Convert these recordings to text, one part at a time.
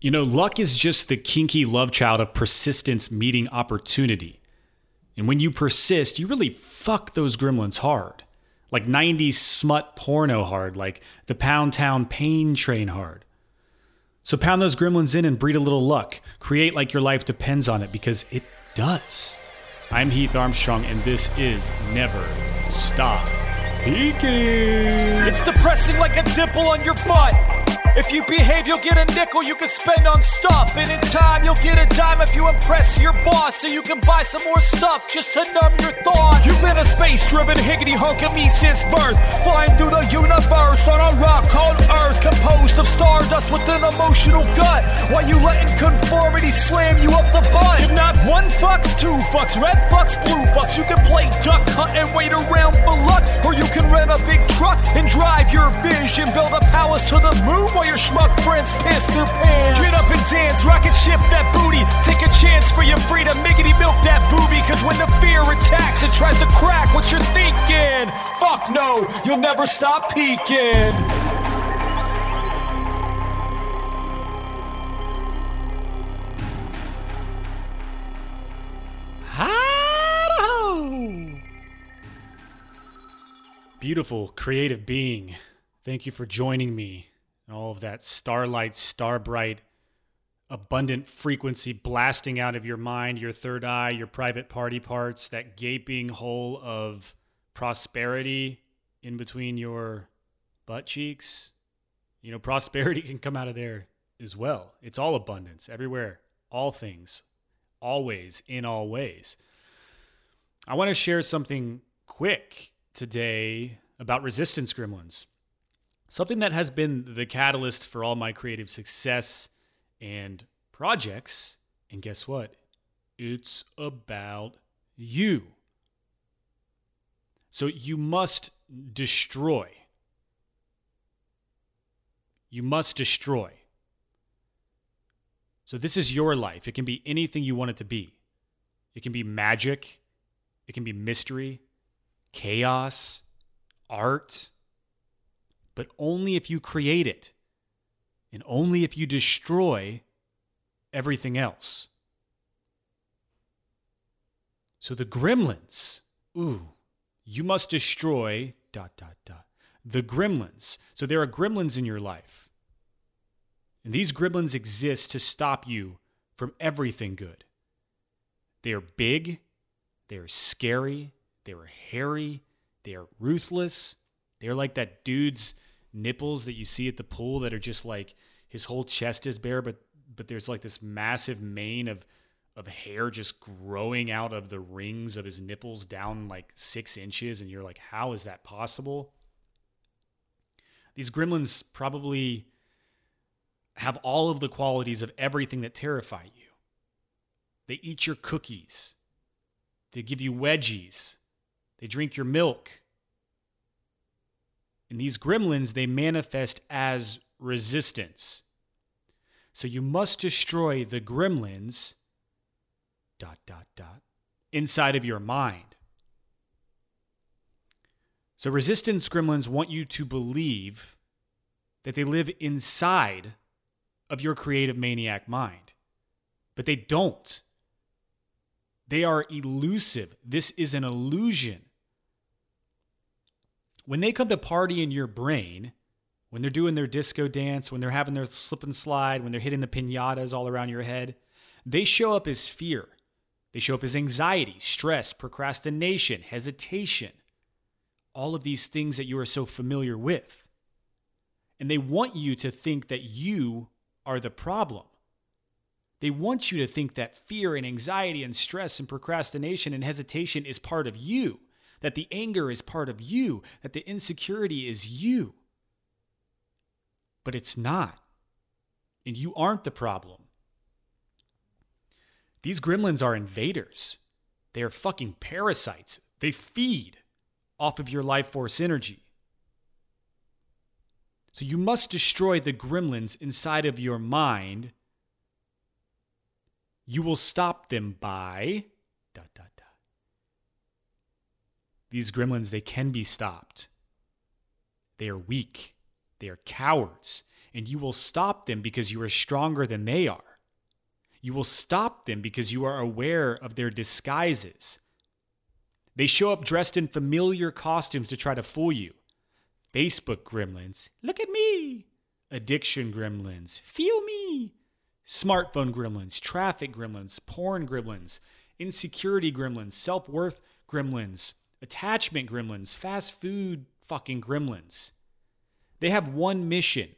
You know, luck is just the kinky love child of persistence meeting opportunity. And when you persist, you really fuck those gremlins hard. Like 90s smut porno hard, like the Pound Town Pain Train hard. So pound those gremlins in and breed a little luck. Create like your life depends on it because it does. I'm Heath Armstrong, and this is Never Stop Peaking. It's depressing like a dimple on your butt. If you behave, you'll get a nickel you can spend on stuff. And in time, you'll get a dime if you impress your boss. So you can buy some more stuff just to numb your thoughts. You've been a space driven higgity hunk of me since birth. Flying through the universe on a rock called Earth. Composed of stardust with an emotional gut. While you letting conformity slam you up the fucks, two fucks, red fucks, blue fucks. You can play duck hunt and wait around for luck. Or you can rent a big truck and drive your vision. Build a palace to the moon while your schmuck friends piss their pants. Get up and dance, rocket ship that booty. Take a chance for your freedom, miggity milk that booby. Cause when the fear attacks, it tries to crack what you're thinking. Fuck no, you'll never stop peaking. Beautiful, creative being. Thank you for joining me. And all of that starlight, starbright, abundant frequency blasting out of your mind, your third eye, your private party parts, that gaping hole of prosperity in between your butt cheeks. You know, prosperity can come out of there as well. It's all abundance everywhere, all things, always, in all ways. I want to share something quick today about resistance gremlins. Something that has been the catalyst for all my creative success and projects. And guess what? It's about you. So you must destroy. You must destroy. So this is your life. It can be anything you want it to be. It can be magic, it can be mystery, chaos, art, but only if you create it and only if you destroy everything else. So the gremlins, ooh, you must destroy dot dot dot the gremlins. So there are gremlins in your life. And these gremlins exist to stop you from everything good. They are big, they are scary, they were hairy, they are ruthless. They're like that dude's nipples that you see at the pool that are just like his whole chest is bare, but but there's like this massive mane of of hair just growing out of the rings of his nipples down like six inches, and you're like, how is that possible? These gremlins probably have all of the qualities of everything that terrify you. They eat your cookies. They give you wedgies. They drink your milk. And these gremlins, they manifest as resistance. So you must destroy the gremlins dot dot dot inside of your mind. So resistance gremlins want you to believe that they live inside of your creative maniac mind. But they don't. They are elusive. This is an illusion. When they come to party in your brain, when they're doing their disco dance, when they're having their slip and slide, when they're hitting the pinatas all around your head, they show up as fear. They show up as anxiety, stress, procrastination, hesitation, all of these things that you are so familiar with. And they want you to think that you are the problem. They want you to think that fear and anxiety and stress and procrastination and hesitation is part of you, that the anger is part of you, that the insecurity is you. But it's not. And you aren't the problem. These gremlins are invaders. They are fucking parasites. They feed off of your life force energy. So you must destroy the gremlins inside of your mind. You will stop them by dot dot dot. These gremlins they can be stopped. They are weak. They are cowards. and you will stop them because you are stronger than they are. You will stop them because you are aware of their disguises. They show up dressed in familiar costumes to try to fool you. Facebook gremlins, look at me. Addiction gremlins, feel me. Smartphone gremlins, traffic gremlins, porn gremlins, insecurity gremlins, self worth gremlins, attachment gremlins, fast food fucking gremlins. They have one mission,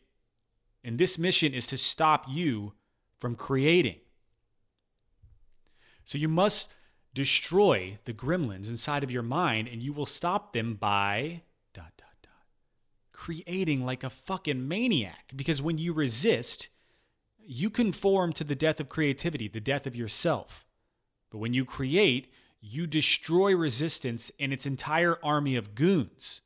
and this mission is to stop you from creating. So you must destroy the gremlins inside of your mind, and you will stop them by dot dot dot creating like a fucking maniac. Because when you resist, you conform to the death of creativity, the death of yourself. But when you create, you destroy resistance and its entire army of goons.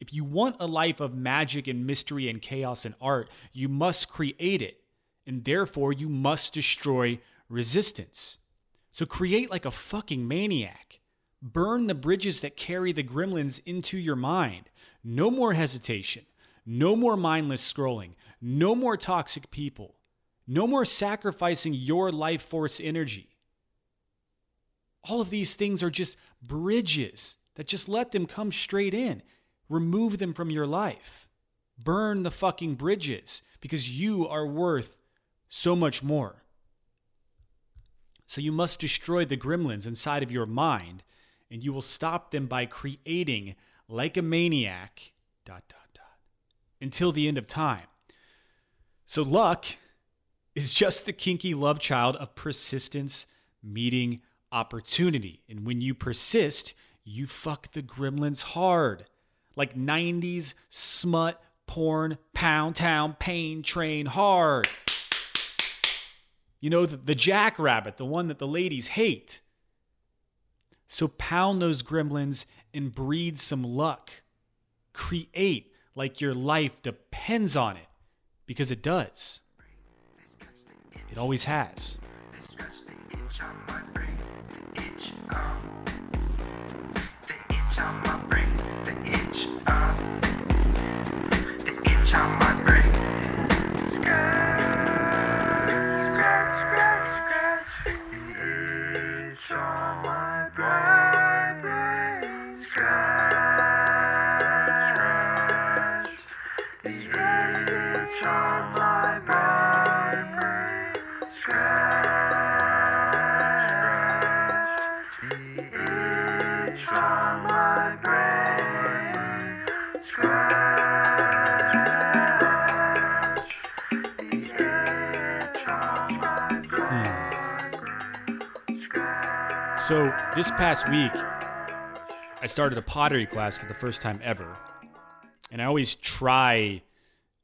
If you want a life of magic and mystery and chaos and art, you must create it. And therefore, you must destroy resistance. So create like a fucking maniac. Burn the bridges that carry the gremlins into your mind. No more hesitation. No more mindless scrolling. No more toxic people. No more sacrificing your life force energy. All of these things are just bridges that just let them come straight in. Remove them from your life. Burn the fucking bridges because you are worth so much more. So you must destroy the gremlins inside of your mind, and you will stop them by creating like a maniac, dot, dot, dot, until the end of time. So luck is just the kinky love child of persistence meeting opportunity. And when you persist, you fuck the gremlins hard. Like 90s smut, porn, pound town, pain train hard. You know, the, the jackrabbit, the one that the ladies hate. So pound those gremlins and breed some luck. Create like your life depends on it, because it does. It always has. Stop. So, this past week, I started a pottery class for the first time ever. And I always try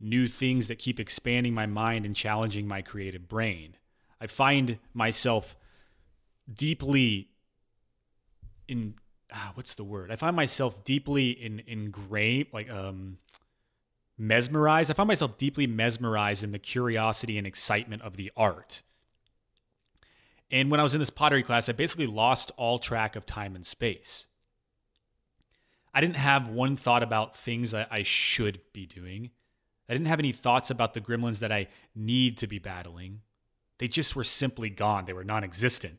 new things that keep expanding my mind and challenging my creative brain. I find myself deeply in ah, what's the word? I find myself deeply in ingrained like um mesmerized. I find myself deeply mesmerized in the curiosity and excitement of the art. And when I was in this pottery class, I basically lost all track of time and space. I didn't have one thought about things that I should be doing. I didn't have any thoughts about the gremlins that I need to be battling. They just were simply gone, they were non existent.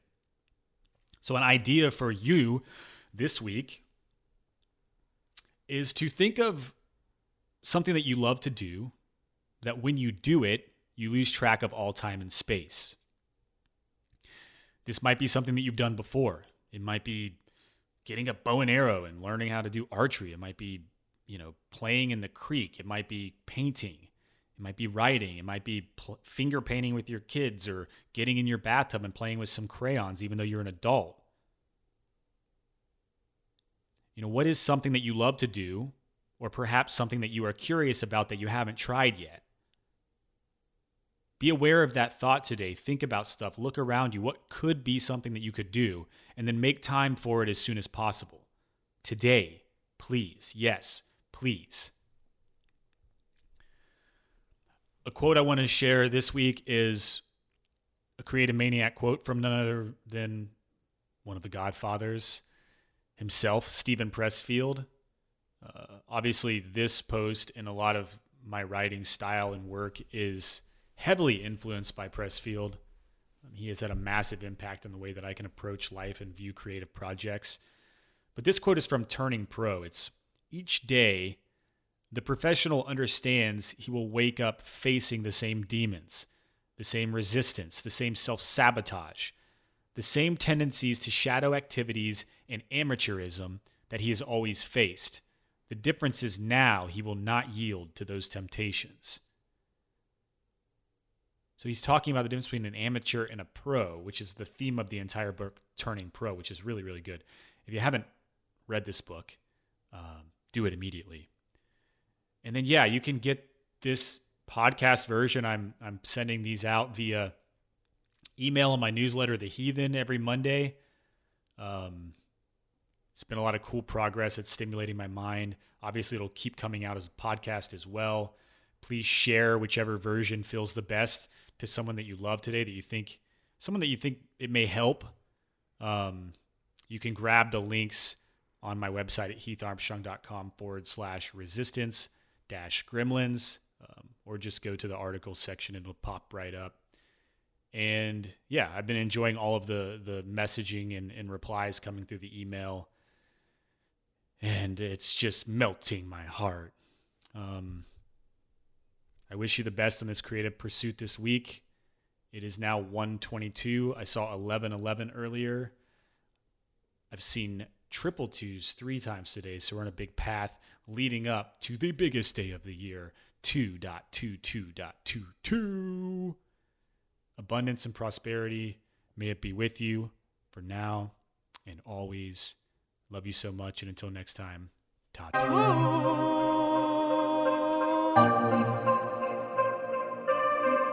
So, an idea for you this week is to think of something that you love to do, that when you do it, you lose track of all time and space. This might be something that you've done before. It might be getting a bow and arrow and learning how to do archery. It might be, you know, playing in the creek. It might be painting. It might be writing. It might be pl- finger painting with your kids or getting in your bathtub and playing with some crayons, even though you're an adult. You know, what is something that you love to do, or perhaps something that you are curious about that you haven't tried yet? Be aware of that thought today. Think about stuff. Look around you. What could be something that you could do? And then make time for it as soon as possible. Today, please. Yes, please. A quote I want to share this week is a creative maniac quote from none other than one of the Godfathers himself, Steven Pressfield. Uh, obviously, this post and a lot of my writing style and work is heavily influenced by Pressfield. Um, he has had a massive impact on the way that I can approach life and view creative projects. But this quote is from Turning Pro. It's each day, the professional understands he will wake up facing the same demons, the same resistance, the same self sabotage, the same tendencies to shadow activities and amateurism that he has always faced. The difference is now he will not yield to those temptations. So he's talking about the difference between an amateur and a pro, which is the theme of the entire book, Turning Pro, which is really, really good. If you haven't read this book, um, do it immediately. And then, yeah, you can get this podcast version. I'm I'm sending these out via email in my newsletter, The Heathen, every Monday. Um, it's been a lot of cool progress. It's stimulating my mind. Obviously, it'll keep coming out as a podcast as well. Please share whichever version feels the best to someone that you love today that you think someone that you think it may help. Um, you can grab the links on my website at heatharmstrong.com forward slash resistance dash gremlins, um, or just go to the articles section and it'll pop right up. And yeah, I've been enjoying all of the the messaging and, and replies coming through the email. And it's just melting my heart. Um, I wish you the best in this creative pursuit this week. It is now 122. I saw 1111 earlier. I've seen triple twos three times today, so we're on a big path leading up to the biggest day of the year 2.22.22. Abundance and prosperity, may it be with you for now and always. Love you so much, and until next time, ta